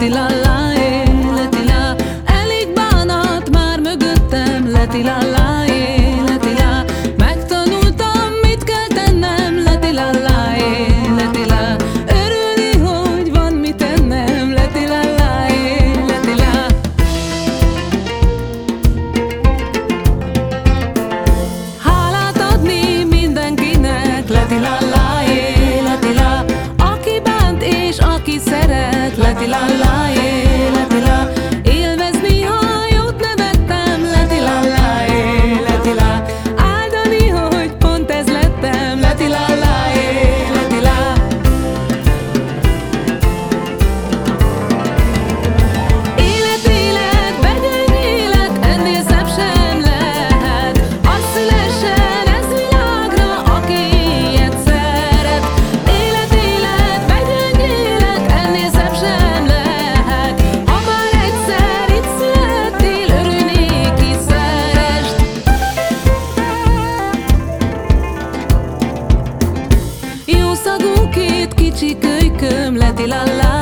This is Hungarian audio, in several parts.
la la la la sentir la.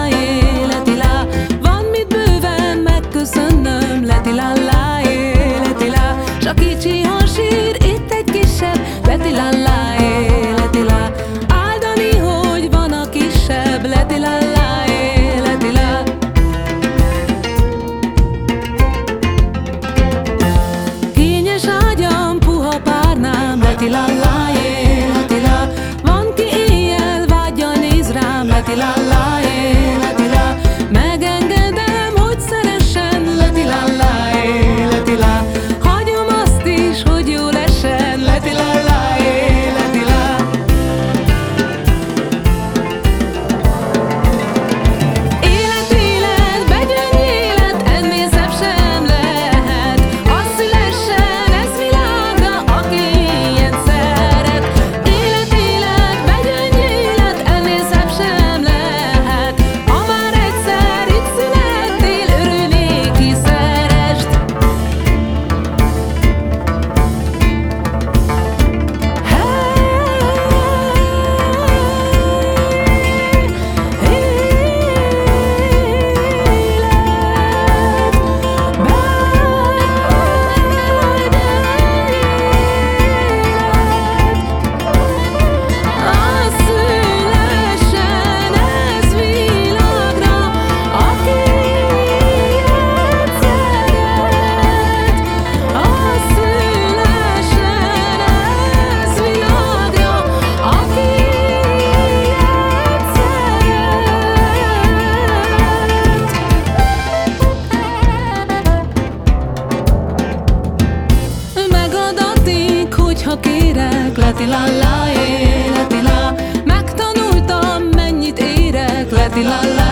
ha kérek, letila la, la eh, életila Megtanultam, mennyit érek, letila la, la.